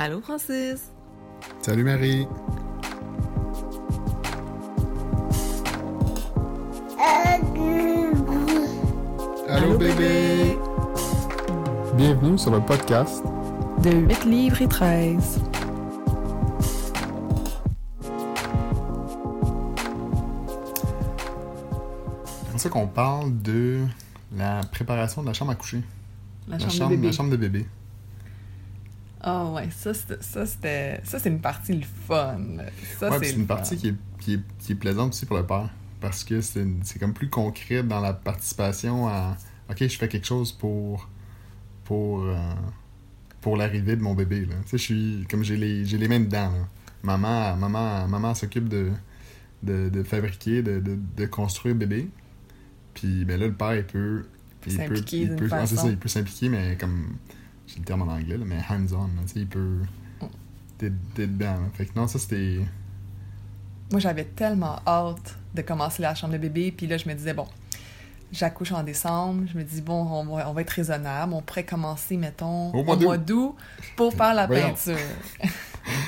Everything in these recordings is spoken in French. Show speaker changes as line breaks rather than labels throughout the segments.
Allô, Francis?
Salut, Marie. Allô, bébé. Bienvenue sur le podcast
De 8 livres et 13.
C'est ça qu'on parle de la préparation de la chambre à coucher.
La chambre, de bébé.
la chambre de bébé.
Ah ouais, ça c'était ça c'était ça c'est une partie le fun. Ça
Ouais,
c'est
une
fun.
partie qui est, qui, est, qui est plaisante aussi pour le père. Parce que c'est comme plus concret dans la participation à OK, je fais quelque chose pour pour euh, pour l'arrivée de mon bébé. Là. Tu sais, je suis comme j'ai les, j'ai les mains dedans. là. Maman, maman, maman s'occupe de, de, de fabriquer, de, de, de construire bébé. Puis ben là, le père, il peut. Il peut,
S'impliquer
il
façon.
ça, il peut s'impliquer, mais comme. J'ai le terme en anglais, là, mais hands-on. là, Tu sais, il peut. T'es dedans. Fait que non, ça c'était.
Moi j'avais tellement hâte de commencer la chambre de bébé puis là je me disais bon, j'accouche en décembre, je me dis bon, on va, on va être raisonnable, on pourrait commencer mettons
Au mois d'août.
pour faire la
Voyons.
peinture.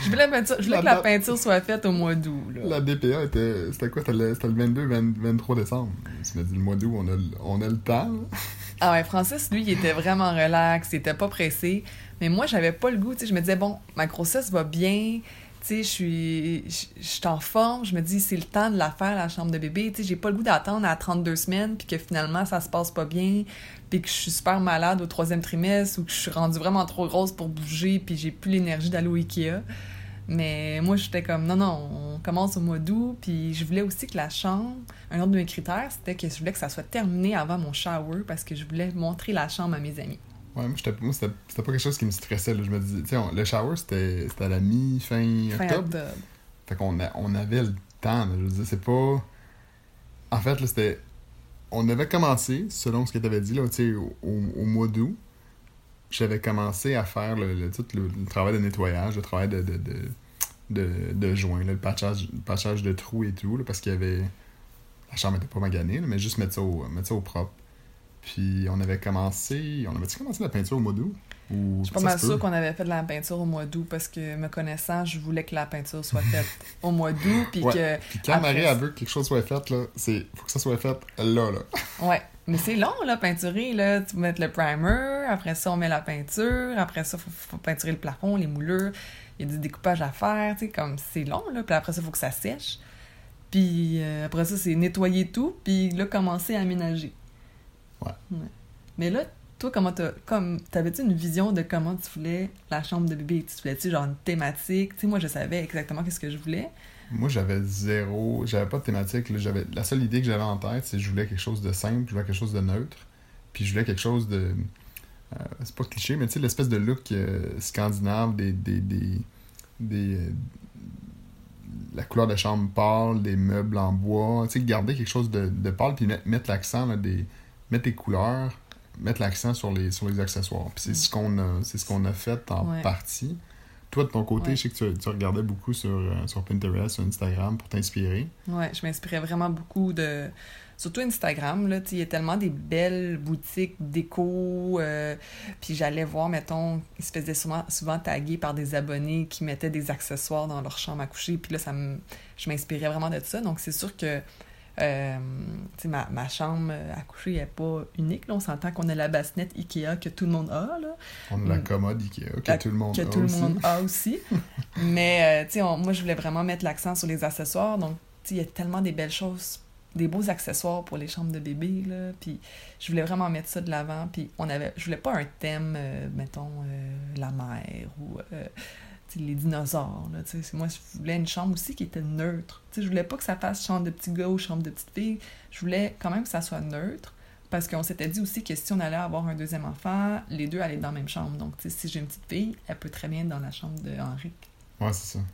je voulais, peinture- je voulais
La
que la peinture soit faite au mois d'août.
La DPA était. C'était quoi? C'était le, le 22, 20 23 décembre. Je me dis, le mois d'août, on a, on a le temps.
Ah ouais, Francis, lui, il était vraiment relax, il était pas pressé. Mais moi, j'avais pas le goût, tu sais. Je me disais, bon, ma grossesse va bien, tu sais, je suis, je je suis en forme. Je me dis, c'est le temps de la faire, la chambre de bébé. Tu sais, j'ai pas le goût d'attendre à 32 semaines, puis que finalement, ça se passe pas bien, puis que je suis super malade au troisième trimestre, ou que je suis rendue vraiment trop grosse pour bouger, puis j'ai plus l'énergie d'aller au Ikea. Mais moi, j'étais comme, non, non, on commence au mois d'août, puis je voulais aussi que la chambre, un autre de mes critères, c'était que je voulais que ça soit terminé avant mon shower, parce que je voulais montrer la chambre à mes amis.
Ouais, moi, c'était pas quelque chose qui me stressait. là. Je me disais, tu le shower, c'était à la mi-fin
Fin
octobre.
octobre.
Fait qu'on on avait le temps. là. Je veux dire, c'est pas. En fait, là, c'était. On avait commencé, selon ce que tu avais dit, là, au- au mois d'août, j'avais commencé à faire le, le- le, travail de nettoyage, le travail de, de, de, de, joint, le, patchage, patchage de trous et tout, parce qu'il y avait. La chambre était pas maganée, mais juste mettre ça, au, mettre au propre. Puis on avait commencé. On avait-tu commencé la peinture au mois d'août? Ou
Je suis pas mal sûre qu'on avait fait de la peinture au mois d'août, parce que, me connaissant, je voulais que la peinture soit faite au mois d'août, puis
Ouais.
que...
Puis quand
Après
Marie elle veut que quelque chose soit fait, là, c'est faut que ça soit fait là, là.
Ouais, mais c'est long, là, peinturer, là. Tu mets le primer, après ça, on met la peinture, après ça, faut, faut peinturer le plafond, les moulures, il y a du découpage à faire, tu sais, comme c'est long, là. Puis après ça, il faut que ça sèche. Puis euh, après ça, c'est nettoyer tout, puis là, commencer à aménager.
Ouais.
Mais là, toi, comment t'as... Comme, t'avais-tu une vision de comment tu voulais la chambre de bébé? Tu voulais-tu, genre, une thématique? Tu sais, moi, je savais exactement qu'est-ce que je voulais.
Moi, j'avais zéro. J'avais pas de thématique. La seule idée que j'avais en tête, c'est que je voulais quelque chose de simple, je voulais quelque chose de neutre. Puis je voulais quelque chose de. euh, c'est pas cliché, mais tu sais, l'espèce de look euh, scandinave des. des, des, des, euh, la couleur de chambre pâle, des meubles en bois. Tu sais, garder quelque chose de, pâle, puis mettre, mettre l'accent, des, mettre des couleurs, mettre l'accent sur les, sur les accessoires. Puis c'est
Mm.
ce qu'on a, c'est ce qu'on a fait en
Ouais.
partie. Toi, de ton côté,
Ouais.
je sais que tu, tu regardais beaucoup sur, euh, sur Pinterest, sur Instagram pour t'inspirer.
Ouais, je m'inspirais vraiment beaucoup de. Surtout Instagram, là, il y a tellement des belles boutiques déco. euh, puis j'allais voir, mettons, ils se faisaient souvent, souvent taguer par des abonnés qui mettaient des accessoires dans leur chambre à coucher. Puis là, ça me, je m'inspirais vraiment de ça. Donc c'est sûr que. Euh, ma, ma chambre à coucher n'est pas unique. Là. On s'entend qu'on a la bassinette Ikea que tout le monde a. Là.
On a la
Mm.
commode Ikea, que
La-
tout le monde
que
a
tout le
aussi.
monde a aussi. Mais, euh, on- moi, je voulais vraiment mettre l'accent sur les accessoires. Donc, il y a tellement des belles choses, des beaux accessoires pour les chambres de bébé, là. Puis, je voulais vraiment mettre ça de l'avant. Puis, on avait... Je voulais pas un thème, euh, mettons, la mer ou... les dinosaures, là. Moi, je voulais une chambre aussi qui était neutre. Tu sais, je voulais pas que ça fasse chambre de petit gars ou chambre de petite fille. Je voulais quand même que ça soit neutre. Parce qu'on s'était dit aussi que si on allait avoir un deuxième enfant, les deux allaient dans la même chambre. Donc, si j'ai une petite fille, elle peut très bien être dans la chambre de Henri.
Ouais, c'est ça.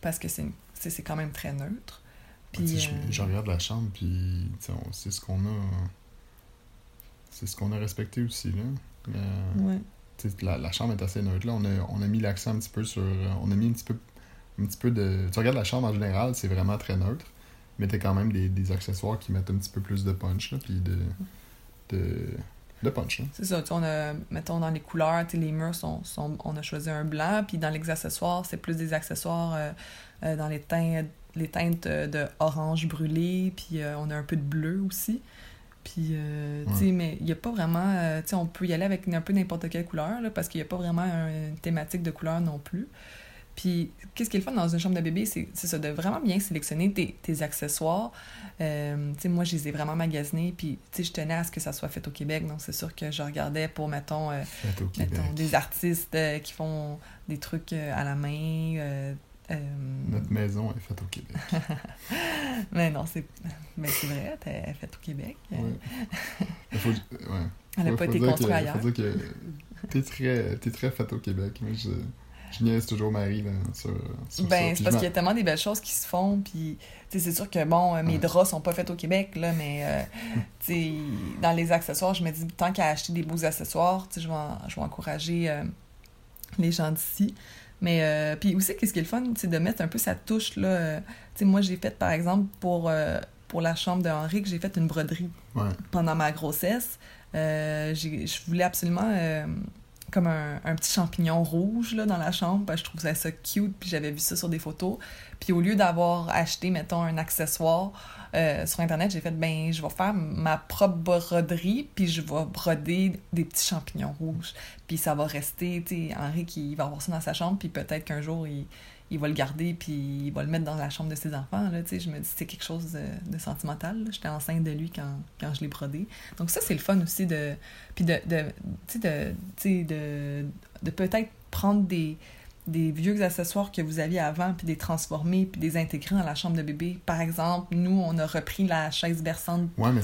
Parce que c'est quand même très neutre. Puis,
je,
euh,
je regarde la chambre, puis c'est ce qu'on a. C'est ce qu'on a respecté aussi, là.
Ouais.
La, la chambre est assez neutre, là. On a, on a mis l'accent un petit peu sur. euh, On a mis un petit peu, un petit peu de. Tu regardes la chambre en général, c'est vraiment très neutre. Mais t'as quand même des, des accessoires qui mettent un petit peu plus de punch, là, puis de. de de punch.
C'est ça, on a, mettons, dans les couleurs, les murs, sont, sont- on a choisi un blanc, puis dans les accessoires, c'est plus des accessoires euh, euh, dans les teintes, les teintes de orange brûlé, puis on a un peu de bleu aussi. Puis, euh, tu sais, mais il n'y a pas vraiment, euh, tu sais, on peut y aller avec un peu n'importe quelle couleur, là, parce qu'il n'y a pas vraiment un- une thématique de couleur non plus. Puis, qu'est-ce qui est le fun dans une chambre de bébé, c'est ça, de vraiment bien sélectionner tes, tes accessoires. Euh, tu sais, moi, je les ai vraiment magasinés, puis, tu sais, je tenais à ce que ça soit fait au Québec, donc c'est sûr que je regardais pour, mettons, des artistes qui font des trucs à la main. Euh,
Notre maison est faite au Québec.
mais non, c'est mais c'est vrai, t'es- elle est faite au Québec.
Ouais. Il faut, ouais.
Elle n'a pas été construite ailleurs.
Faut dire que t'es très, t'es très faite au Québec. Moi, je, je niaise toujours Marie là, sur, sur.
Ben, c'est parce qu'il y a tellement des belles choses qui se font, puis c'est sûr que, bon, euh, mes
Ouais.
draps sont pas faits au Québec, là, mais, euh, dans les accessoires, je me dis, tant qu'à acheter des beaux accessoires, je vais, en- je vais encourager euh, les gens d'ici. Mais, euh, puis aussi, qu'est-ce qui est le fun, c'est de mettre un peu sa touche, là. euh, tu sais, moi, j'ai fait, par exemple, pour, euh, pour la chambre de Henri, que j'ai fait une broderie
Ouais.
pendant ma grossesse. Euh, je voulais absolument euh, comme un, un petit champignon rouge là, dans la chambre, parce que je trouvais ça cute, puis j'avais vu ça sur des photos. Puis au lieu d'avoir acheté, mettons, un accessoire euh, sur Internet, j'ai fait, ben, je vais faire ma propre broderie, puis je vais broder des petits champignons rouges. Puis ça va rester, tu sais, Henri qui va avoir ça dans sa chambre, puis peut-être qu'un jour, il, il va le garder, puis il va le mettre dans la chambre de ses enfants, là, tu sais. Je me dis, c'est quelque chose de, de sentimental. J'étais enceinte de lui quand, quand je l'ai brodé. Donc ça, c'est le fun aussi de... Puis de, de tu sais, de, de, de peut-être prendre des, des vieux accessoires que vous aviez avant, puis les transformer, puis les intégrer dans la chambre de bébé. Par exemple, nous, on a repris la chaise berçante
Ouais, mais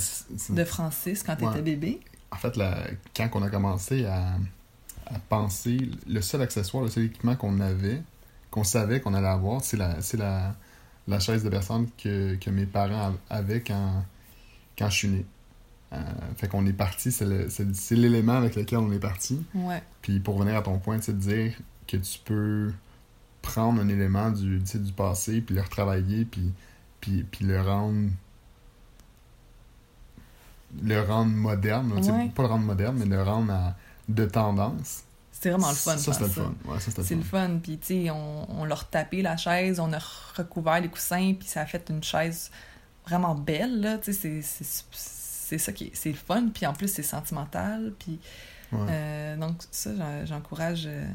de Francis quand tu
Ouais.
étais bébé.
en fait, la- quand on a commencé à, à penser, le seul accessoire, le seul équipement qu'on avait, qu'on savait qu'on allait avoir, c'est la, c'est la, la chaise de berçante que, que mes parents av- avaient quand, quand je suis né. Euh, fait qu'on est parti, c'est le- l'élément avec lequel on est parti.
Ouais.
Puis pour revenir à ton point, c'est de dire que tu peux prendre un élément du, du passé, puis le retravailler, puis, puis, puis le rendre le rendre moderne,
Ouais.
pas le rendre moderne, mais le rendre à- de tendance.
C'est vraiment le fun.
Ça, c'était le fun. Ouais,
C'est
le fun.
Puis, tu sais, on, on l'a retapé la chaise, on a recouvert les coussins, puis ça a fait une chaise vraiment belle, là. Tu sais, c'est- c'est c'est ça qui est... C'est le fun, puis en plus, c'est sentimental. Puis,
Ouais.
euh, donc, ça, j'en- j'encourage euh,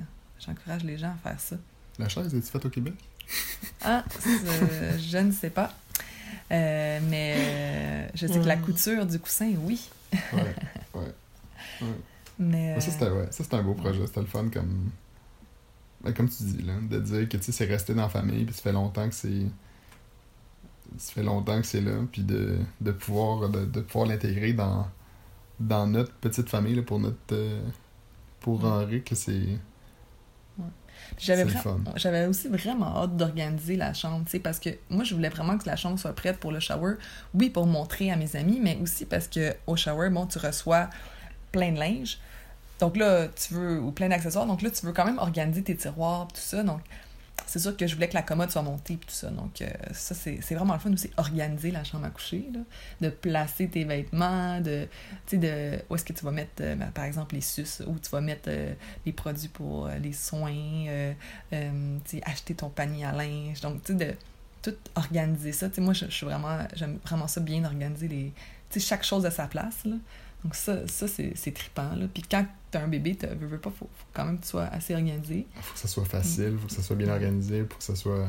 j'encourage les gens à faire ça.
La chaise, est-tu faite au Québec?
Ah, je ne sais pas. Euh, mais euh, je sais que la couture du coussin, oui.
Ouais, ouais. ouais.
Mais,
Mais Ça,
euh,
c'était ouais, ça, c'était un beau projet. C'était le fun comme. ben, comme tu dis, là, de dire que tu sais, c'est resté dans la famille, puis ça fait longtemps que c'est. Ça fait longtemps que c'est là, puis de, de pouvoir, de, de pouvoir l'intégrer dans, dans notre petite famille, là, pour notre. euh, pour
Mm.
Henrik, là, c'est.
J'avais aussi vraiment hâte d'organiser la chambre, tu sais, parce que moi, je voulais vraiment que la chambre soit prête pour le shower. Oui, pour montrer à mes amis, mais aussi parce que au shower, bon, tu reçois plein de linge. Donc là, tu veux, ou plein d'accessoires. Donc là, tu veux quand même organiser tes tiroirs, tout ça. Donc, c'est sûr que je voulais que la commode soit montée, puis tout ça. Donc, euh, ça, c'est vraiment le fun aussi, organiser la chambre à coucher, là, de placer tes vêtements, de, tu sais, de, où est-ce que tu vas mettre, euh, par exemple, les suces, où tu vas mettre euh, les produits pour les soins, tu sais, acheter ton panier à linge. Donc, tu sais, de tout organiser ça. Tu sais, moi, je, suis vraiment, j'aime vraiment ça bien organiser les, tu sais, chaque chose à sa place, là. Donc, ça, ça c'est c'est trippant, là. Puis quand t'as un bébé, tu veux, veux pas, faut, faut quand même que tu sois assez organisé.
Faut que ça soit facile, faut que ça soit bien organisé, pour que ça soit.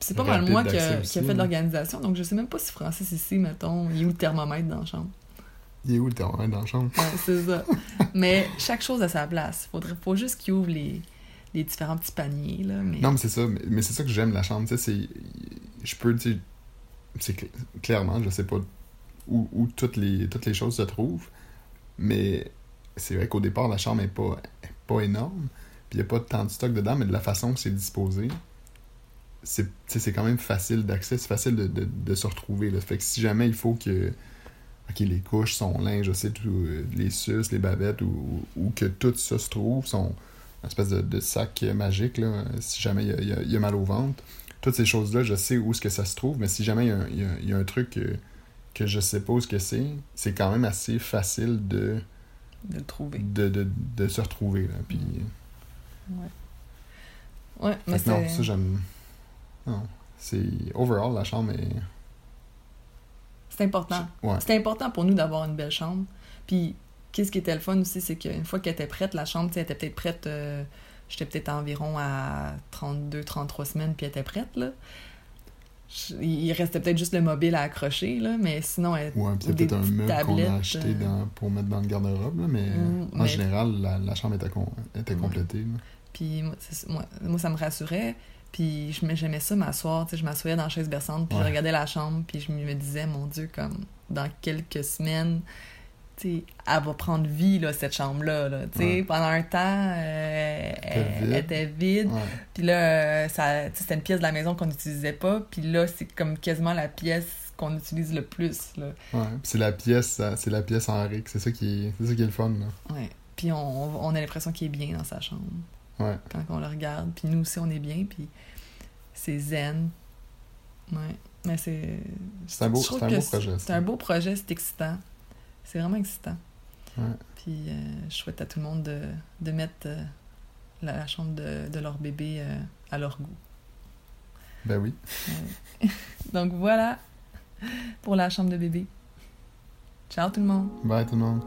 C'est pas mal moi qui a, a fait de l'organisation, donc je sais même pas si Francis ici, mettons, il est où le thermomètre dans la chambre.
Il est où le thermomètre dans la chambre?
Ouais, c'est ça. Mais chaque chose à sa place. Faudrait, faut juste qu'il ouvre les, les différents petits paniers, là. Mais...
Non, mais c'est ça, mais, mais c'est ça que j'aime la chambre, tu sais, c'est. Je peux, tu sais. C'est cl- clairement, je sais pas où, où toutes, les, toutes les choses se trouvent, mais c'est vrai qu'au départ, la chambre est pas, est pas énorme, puis il n'y a pas tant de stock dedans, mais de la façon que c'est disposé, c'est c'est quand même facile d'accès, c'est facile de, de, se retrouver. Là. Fait que si jamais il faut que. Ok, les couches, son linge, je sais, euh, les suces, les bavettes, ou, ou que tout ça se trouve, son espèce de, sac magique, là, si jamais il y a, mal au ventre. Toutes ces choses-là, je sais où est-ce que ça se trouve, mais si jamais il y y a un truc que, que je sais pas où ce que c'est, c'est quand même assez facile de
de le trouver.
de, de, de se retrouver. Là, puis,
Ouais. Ouais, mais
fait que non,
c'est.
ça j'aime. Non, c'est. Overall, la chambre est.
C'est important.
Ouais.
C'était important pour nous d'avoir une belle chambre. Puis, qu'est-ce qui était le fun aussi, c'est qu'une fois qu'elle était prête, la chambre, tu sais, elle était peut-être prête. euh, J'étais peut-être environ à 32, 33 semaines, puis elle était prête, là. Je- Il restait peut-être juste le mobile à accrocher, là, mais sinon, elle.
Ouais, c'est peut-être un meuble qu'on a acheté
euh,
dans, pour mettre dans le garde-robe, là, mais
Mm,
en
mais-
général, la, la chambre était, complétée.
Puis moi, moi, moi, ça me rassurait. Puis j'aimais ça m'asseoir. Je m'assoyais dans la chaise berçante, puis
Ouais.
je regardais la chambre, puis je me disais, mon Dieu, comme dans quelques semaines, elle va prendre vie, là, cette chambre-là. Là.
Ouais.
Pendant un temps, euh, elle, était vide. Puis là, euh, ça, c'était une pièce de la maison qu'on n'utilisait pas. Puis là, c'est comme quasiment la pièce qu'on utilise le plus. Là.
Ouais. C'est la pièce, ça- c'est la pièce en ric, c'est ça qui est, c'est ça qui est le fun. Là.
Ouais. Puis on, on a l'impression qu'il est bien dans sa chambre.
Ouais.
quand on le regarde. Puis nous aussi, on est bien, puis c'est zen. Ouais. Mais c'est...
C'est un beau, c'est un beau projet.
C'est un beau projet, c'est excitant. C'est vraiment excitant.
Ouais.
Puis euh, je souhaite à tout le monde de, de mettre euh, la, la chambre de, de leur bébé euh, à leur goût.
Ben oui.
Donc voilà pour la chambre de bébé. Ciao tout le monde!
Bye tout le monde.